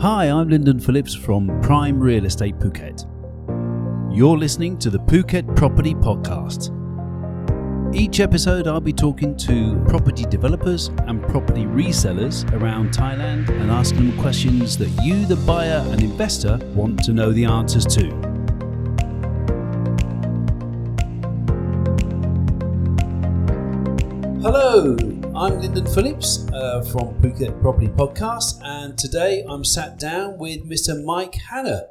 Hi, I'm Lyndon Philips from Prime Real Estate Phuket. You're listening to the Phuket Property Podcast. Each episode, I'll be talking to property developers and property resellers around Thailand and asking them questions that you, the buyer and investor, want to know the answers to. Hello, I'm Lyndon Philips uh, from Phuket Property Podcast, and today I'm sat down with Mr. Mike Hannah.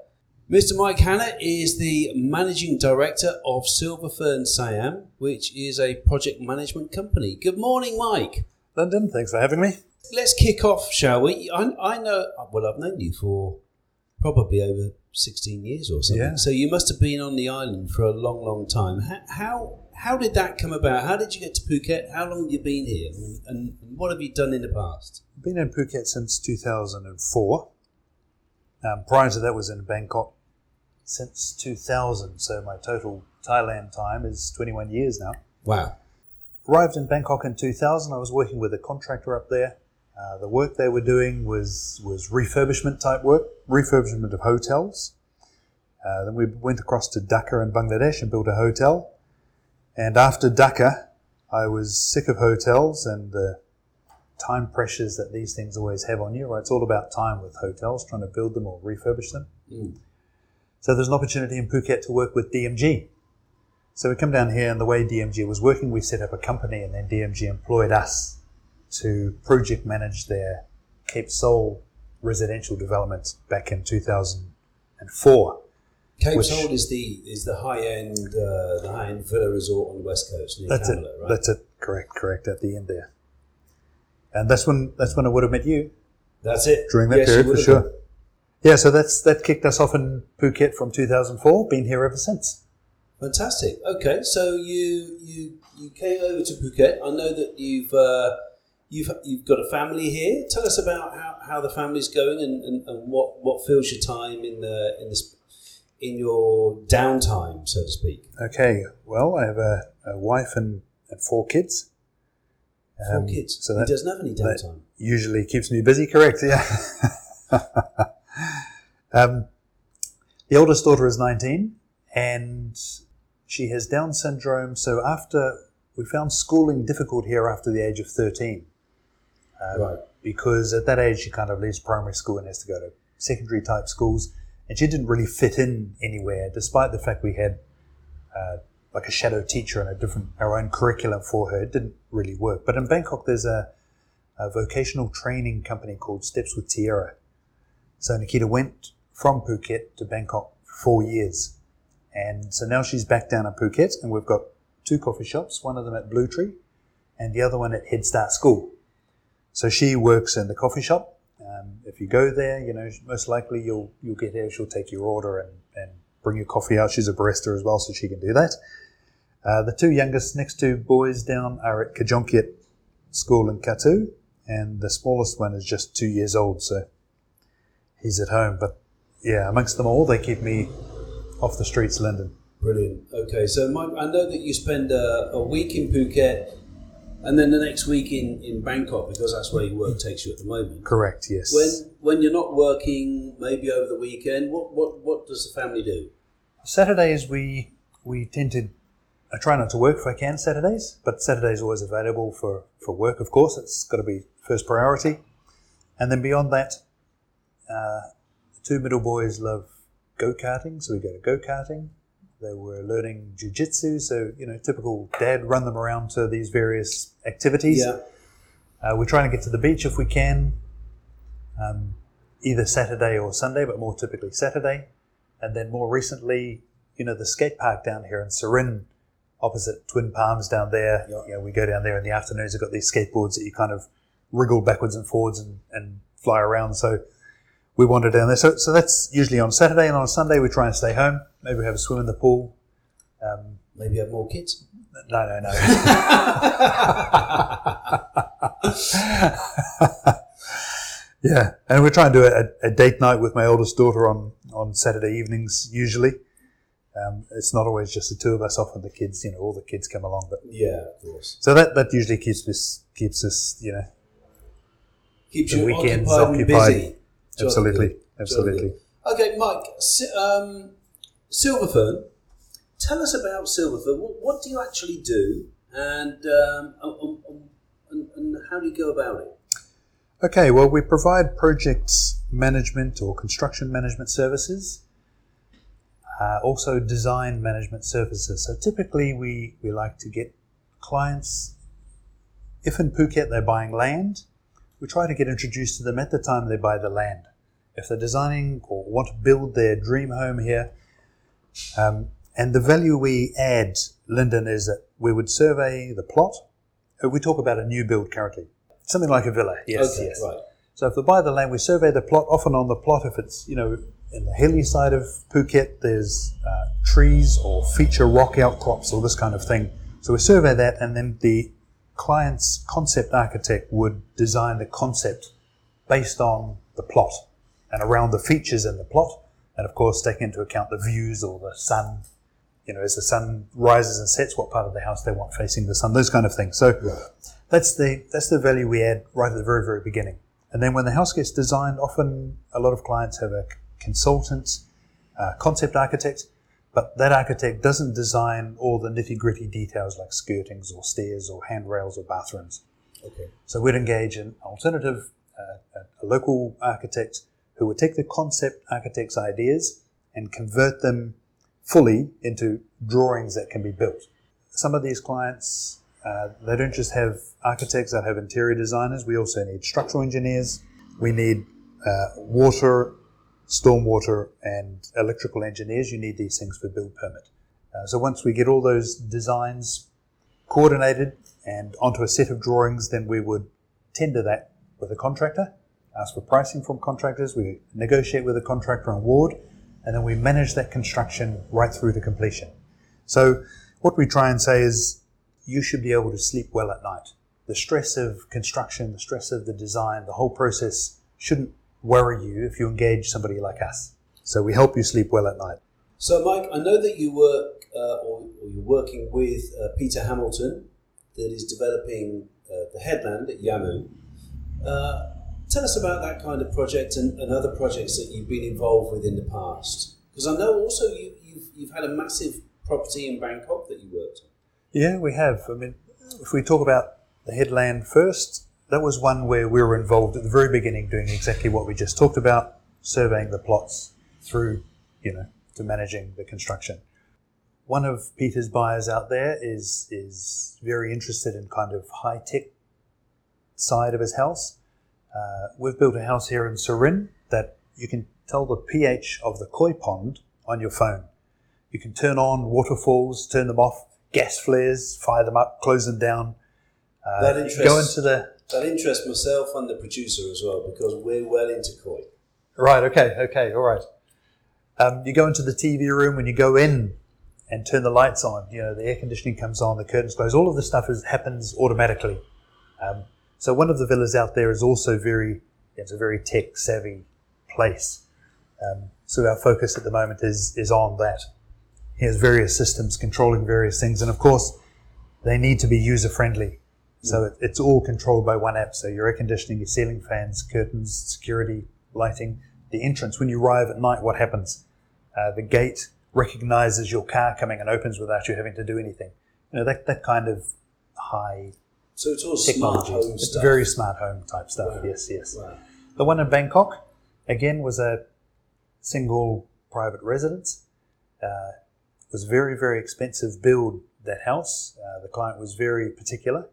Mr. Mike Hannah is the managing director of Silver Fern Siam, which is a project management company. Good morning, Mike. Lyndon, thanks for having me. Let's kick off, shall we? I, I know, well, I've known you for probably over 16 years or something. Yeah. So you must have been on the island for a long, long time. How, how, how did that come about? How did you get to Phuket? How long have you been here? And, and what have you done in the past? I've been in Phuket since 2004. Um, prior to that was in Bangkok since 2000, so my total Thailand time is 21 years now. Wow. Arrived in Bangkok in 2000. I was working with a contractor up there. Uh, the work they were doing was was refurbishment type work, refurbishment of hotels. Uh, then we went across to Dhaka in Bangladesh and built a hotel. And after Dhaka, I was sick of hotels and the time pressures that these things always have on you. Right, it's all about time with hotels, trying to build them or refurbish them. Mm. So there's an opportunity in Phuket to work with DMG. So we come down here, and the way DMG was working, we set up a company, and then DMG employed us to project manage their Cape Sol residential development back in 2004. Cape Which- Sol is the is the high end uh, the high end villa resort on the west coast near That's it. Right? That's it. Correct. Correct. At the end there. And that's when that's when I would have met you That's it. during that Yes, period for sure. done. Yeah. So that's that kicked us off in Phuket from 2004. Been here ever since. Fantastic. Okay, so you you you came over to Phuket. I know that you've uh, you've you've got a family here. Tell us about how, how the family's going and, and, and what, what fills your time in the in this in your downtime, so to speak. Okay. Well, I have a, a wife and, and four kids. Four Um, kids. So he that doesn't have any downtime. usually keeps me busy. Correct. Yeah. um, the oldest daughter is 19 and she has Down syndrome. So after we found schooling difficult here after the age of 13. Um, Right. Because at that age she kind of leaves primary school and has to go to secondary type schools, and she didn't really fit in anywhere, despite the fact we had uh, like a shadow teacher and a different our own curriculum for her. It didn't really work. But in Bangkok, there's a a vocational training company called Steps with Theera. So Nikita went from Phuket to Bangkok for four years. And so now she's back down in Phuket, and we've got two coffee shops, one of them at Blue Tree and the other one at Head Start School. So she works in the coffee shop. Um, if you go there, you know, most likely you'll you'll get her, she'll take your order and, and bring your coffee out. She's a barista as well, so she can do that. Uh, the two youngest next two boys down are at Kajonkiet School in Kathu, and the smallest one is just two years old, so he's at home. But yeah, amongst them all, they keep me off the streets, Lyndon. Brilliant. Okay, so Mike, I know that you spend a, a week in Phuket and then the next week in, in Bangkok because that's where your work takes you at the moment. Correct, yes. When when you're not working, maybe over the weekend, what what, what does the family do? Saturdays we we tend to I try not to work if I can Saturdays, but Saturday's always available for, for work, of course. It's got to be first priority. And then beyond that, uh, the two middle boys love go karting, so we go to go karting. They were learning jujitsu, so you know, typical dad run them around to these various activities. Yeah. Uh, we're trying to get to the beach if we can, um, either Saturday or Sunday, but more typically Saturday. And then more recently, you know, the skate park down here in Surin, opposite Twin Palms down there. Yeah. You know, we go down there in the afternoons. They've got these skateboards that you kind of wriggle backwards and forwards and, and fly around. So we wander down there. So, so that's usually on Saturday, and on Sunday we try and stay home. Maybe we have a swim in the pool. Um, Maybe have more kids. no, no, no. yeah, and we try and do a, a date night with my oldest daughter on, on Saturday evenings. Usually, um, it's not always just the two of us. Often the kids, you know, all the kids come along. But yeah, of course. so that that usually keeps us keeps us, you know, Keeps The you weekends occupied, and occupied. busy. Absolutely, absolutely. Okay, Mike, um, Silverfern. Tell us about Silverfern. What, what do you actually do, and, um, and and how do you go about it? Okay, well, we provide project management or construction management services, uh, also design management services. So typically, we, we like to get clients, if in Phuket they're buying land, we try to get introduced to them at the time they buy the land. If they're designing or want to build their dream home here, um, and the value we add, Lyndon, is that we would survey the plot. Uh, We talk about a new build currently, something like a villa. Yes, okay, yes. right. So if they buy the land, we survey the plot. Often on the plot, if it's you know in the hilly side of Phuket, there's uh, trees or feature rock outcrops or this kind of thing. So we survey that, and then the client's concept architect would design the concept based on the plot and around the features in the plot, and of course taking into account the views or the sun. You know, as the sun rises and sets, what part of the house they want facing the sun, those kind of things. So that's the that's the value we add right at the very very beginning. And then when the house gets designed, often a lot of clients have a consultant, uh, concept architect, but that architect doesn't design all the nitty gritty details like skirtings or stairs or handrails or bathrooms. Okay. So we'd engage an alternative, uh, a, local architect who would take the concept architect's ideas and convert them fully into drawings that can be built. Some of these clients, uh, they don't just have architects that have interior designers. We also need structural engineers. We need uh, water, stormwater, and electrical engineers. You need these things for build permit. Uh, so once we get all those designs coordinated and onto a set of drawings, then we would tender that with a contractor, ask for pricing from contractors, we negotiate with a contractor on award, and then we manage that construction right through to completion. So what we try and say is you should be able to sleep well at night. The stress of construction, the stress of the design, the whole process shouldn't worry you if you engage somebody like us. So we help you sleep well at night. So, Mike, I know that you work uh, or, or you're working with uh, Peter Hamilton, that is developing uh, the headland at Yamu. Uh, tell us about that kind of project and, and other projects that you've been involved with in the past. Because I know also you, you've, you've had a massive property in Bangkok that you worked on. Yeah, we have. I mean, if we talk about the headland first, that was one where we were involved at the very beginning doing exactly what we just talked about, surveying the plots through, you know, to managing the construction. One of Peter's buyers out there is is very interested in kind of high tech side of his house. Uh, we've built a house here in Surin that you can tell the pH of the koi pond on your phone. You can turn on waterfalls, turn them off, gas flares, fire them up, close them down. Uh, That can go into the That interests myself and the producer as well because we're well into koi. right. Okay, okay, all right. Um, you go into the TV room when you go in and turn the lights on. You know the air conditioning comes on, the curtains close. All of this stuff is, happens automatically. Um, so one of the villas out there is also very it's a very tech savvy place. Um, so our focus at the moment is is on that. He has various systems controlling various things, and of course, they need to be user friendly. So it, it's all controlled by one app. So your air conditioning, your ceiling fans, curtains, security, lighting, the entrance. When you arrive at night, what happens? Uh, the gate recognizes your car coming and opens without you having to do anything. You know that that kind of high So it's all smart home It's stuff. very smart home type stuff. Wow. Yes, yes. Wow. The one in Bangkok, again, was a single private residence. Uh, it was very, very expensive build that house. Uh, the client was very particular,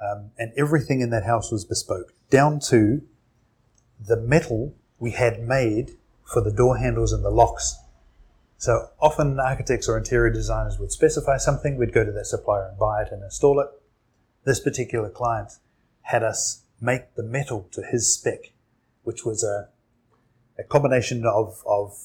um, and everything in that house was bespoke, down to the metal we had made for the door handles and the locks. So often architects or interior designers would specify something, we'd go to their supplier and buy it and install it. This particular client had us make the metal to his spec, which was a, a combination of, of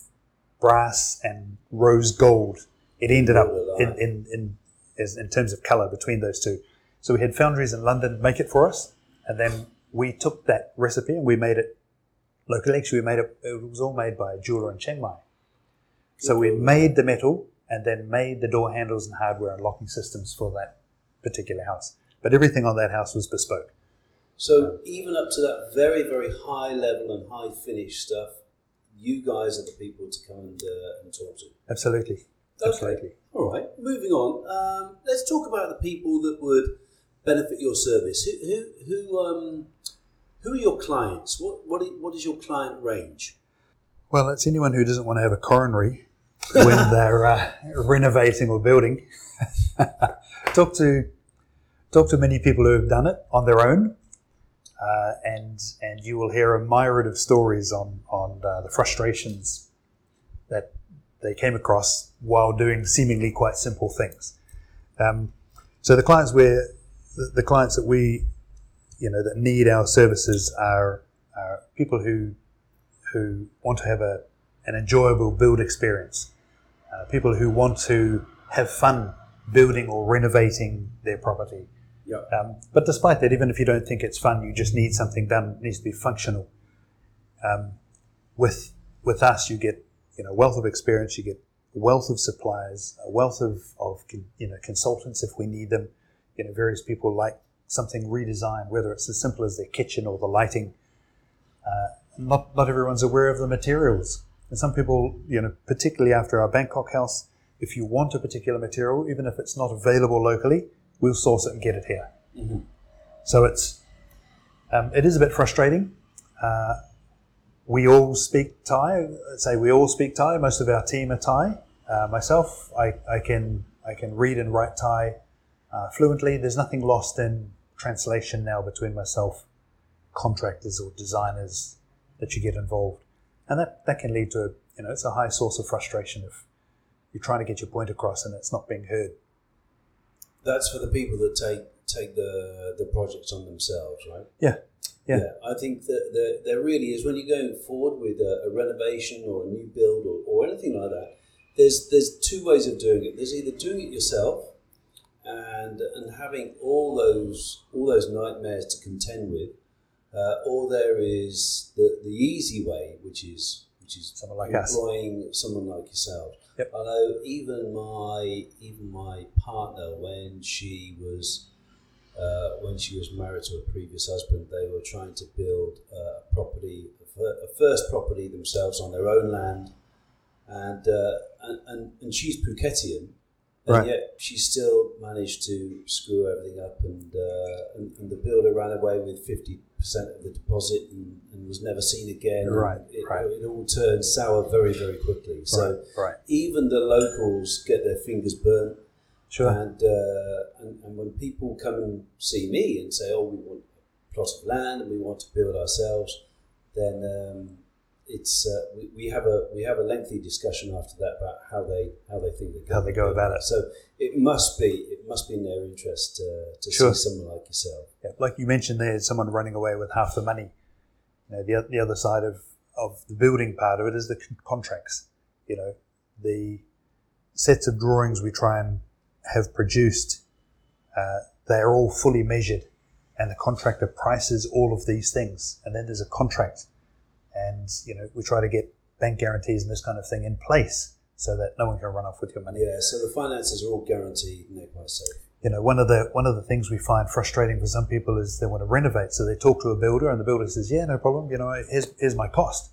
brass and rose gold. It ended up in, in, in, in terms of color between those two. So we had foundries in London make it for us, and then we took that recipe and we made it locally. Actually, we made it, it was all made by a jeweler in Chiang Mai. So we made the metal and then made the door handles and hardware and locking systems for that particular house. But everything on that house was bespoke. So even up to that very, very high level and high finish stuff, you guys are the people to come and, uh, and talk to. Absolutely. Okay. Absolutely. All right. Moving on. Um, let's talk about the people that would benefit your service. Who, who, who, um, who are your clients? What, what, what is your client range? Well, it's anyone who doesn't want to have a coronary when they're uh, renovating or building. talk to talk to many people who have done it on their own, uh, and and you will hear a myriad of stories on on uh, the frustrations that they came across while doing seemingly quite simple things. Um, so the clients where the, the clients that we you know that need our services are, are people who who want to have a, an enjoyable build experience, uh, people who want to have fun building or renovating their property. Yeah. Um, but despite that, even if you don't think it's fun, you just need something done. It needs to be functional. Um, with with us, you get you know wealth of experience. You get a wealth of suppliers, a wealth of, of you know consultants if we need them. You know, various people like something redesigned, whether it's as simple as their kitchen or the lighting. Uh, not not everyone's aware of the materials, and some people, you know, particularly after our Bangkok house, if you want a particular material, even if it's not available locally, we'll source it and get it here. So it's um, it is a bit frustrating. Uh, we all speak Thai. I'd say we all speak Thai. Most of our team are Thai. Uh, myself, I, I can I can read and write Thai uh, fluently. There's nothing lost in translation now between myself, contractors or designers that you get involved, and that, that can lead to a, you know it's a high source of frustration if you're trying to get your point across and it's not being heard. That's for the people that take take the the projects on themselves, right? Yeah, yeah. I think that there, there really is when you're going forward with a, a renovation or a new build or, or anything like that. There's there's two ways of doing it. There's either doing it yourself and and having all those all those nightmares to contend with, uh, or there is the, the easy way, which is which is Someone like us. employing someone like yourself. Yep. I know even my even my partner when she was uh, when she was married to a previous husband, they were trying to build a property, a, a first property themselves on their own land, and uh, and, and, and she's Phuketian, and Right. yet she still managed to screw everything up, and uh, and, and the builder ran away with fifty percent of the deposit and, and was never seen again. Right, it, right. it all turned sour very very quickly. So right, right, even the locals get their fingers burnt. sure. And, uh, and and when people come and see me and say, "Oh, we want a plot of land and we want to build ourselves," then um, it's uh, we, we have a we have a lengthy discussion after that about how they how they think they How they go about it. So it must be it must be in their interest uh, to Sure. see someone like yourself. Yeah, like you mentioned, there's someone running away with half the money. You know, the, the other side of, of the building part of it is the con- contracts. You know, the sets of drawings we try and have produced, uh, they are all fully measured, and the contractor prices all of these things, and then there's a contract, and you know we try to get bank guarantees and this kind of thing in place so that no one can run off with your money. Yeah. So the finances are all guaranteed and they're quite safe. you know, one of the one of the things we find frustrating for some people is they want to renovate, so they talk to a builder, and the builder says, "Yeah, no problem. You know, here's here's my cost,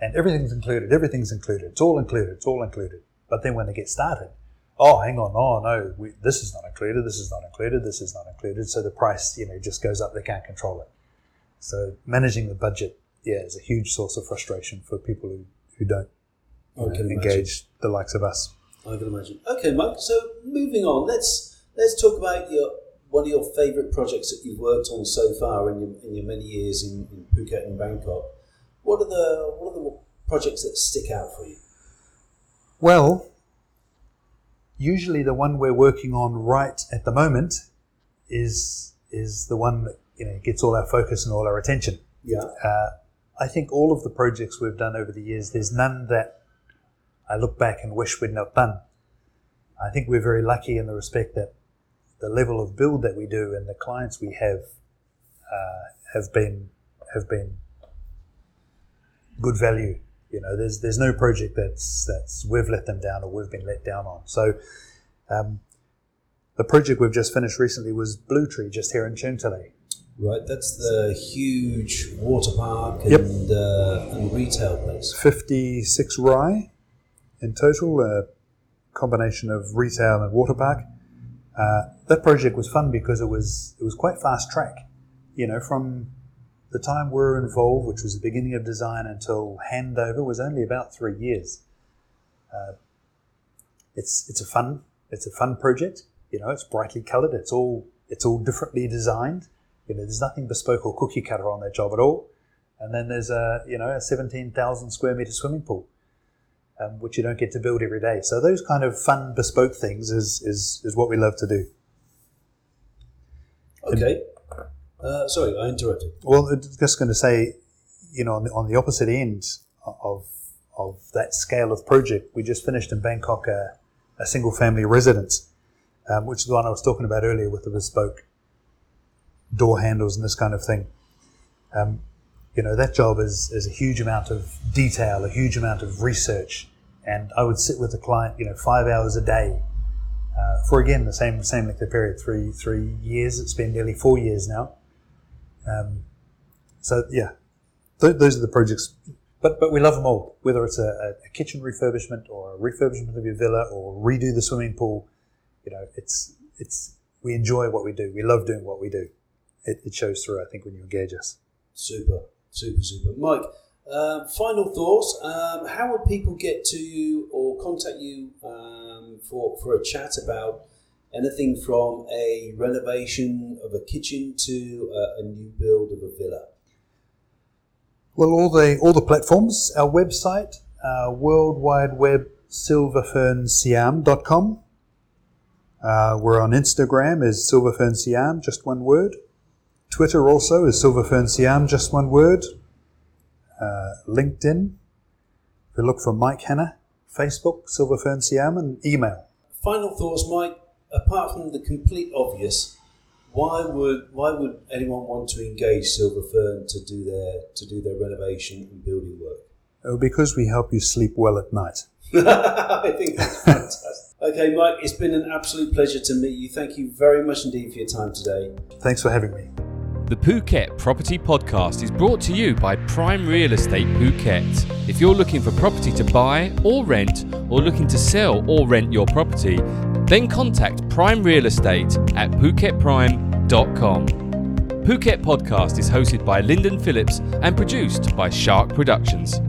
and everything's included. Everything's included. It's all included. It's all included." But then when they get started, oh, hang on, oh no, we, this is not included. This is not included. This is not included. So the price, you know, just goes up. They can't control it. So managing the budget, yeah, is a huge source of frustration for people who who don't know, can imagine. engage the likes of us. I can imagine. Okay, Mike. So moving on, let's let's talk about your one of your favourite projects that you've worked on so far in your, in your many years in, in Phuket and Bangkok. What are the what are the projects that stick out for you? Well, usually the one we're working on right at the moment is is the one that you know gets all our focus and all our attention. Yeah. Uh, I think all of the projects we've done over the years, there's none that I look back and wish we'd not done. I think we're very lucky in the respect that the level of build that we do and the clients we have uh, have been have been good value. You know, there's there's no project that's that's we've let them down or we've been let down on. So, um, the project we've just finished recently was Blue Tree, just here in Chungtale. Right, that's the huge water park and, Yep. uh, and retail place. 56 rai in total, a combination of retail and water park. Uh, that project was fun because it was it was quite fast track. You know, from the time we were involved, which was the beginning of design, until handover was only about three years. Uh, it's it's a fun it's a fun project. You know, it's brightly coloured. It's all it's all differently designed. You know, there's nothing bespoke or cookie cutter on that job at all. And then there's a you know a 17,000 square meter swimming pool, um, which you don't get to build every day. So those kind of fun bespoke things is is, is what we love to do. Okay. Uh, sorry, I interrupted. Well, I'm just going to say, you know, on the, on the opposite end of of that scale of project, we just finished in Bangkok a, a single family residence, um, which is the one I was talking about earlier with the bespoke door handles and this kind of thing. Um, you know, that job is, is a huge amount of detail, a huge amount of research, and I would sit with the client, you know, five hours a day uh, for again the same same length of period, three three years. It's been nearly four years now. Um, so yeah, th- those are the projects. But but we love them all. Whether it's a, a kitchen refurbishment or a refurbishment of your villa or redo the swimming pool, you know, it's it's we enjoy what we do. We love doing what we do. It, it shows through. I think when you engage us. Super, super, super. Mike, um, final thoughts. Um, how would people get to you or contact you um, for, for a chat about anything from a renovation of a kitchen to uh, a new build of a villa? Well, all the all the platforms, our website, uh, World Wide Web silverfernsiam.com. Uh, we're on Instagram as silverfernsiam, just one word. Twitter also is silverfernsiam, just one word. Uh, LinkedIn, if you look for Mike Hannah, Facebook, silverfernsiam, and email. Final thoughts, Mike. Apart from the complete obvious, why would why would anyone want to engage Silver Fern to do their to do their renovation and building work? Oh, because we help you sleep well at night. I think that's fantastic. Okay, Mike, it's been an absolute pleasure to meet you. Thank you very much indeed for your time today. Thanks for having me. The Phuket Property Podcast is brought to you by Prime Real Estate Phuket. If you're looking for property to buy or rent, or looking to sell or rent your property, then contact Prime Real Estate at phuketprime.com. Phuket Podcast is hosted by Lyndon Philips and produced by Shark Productions.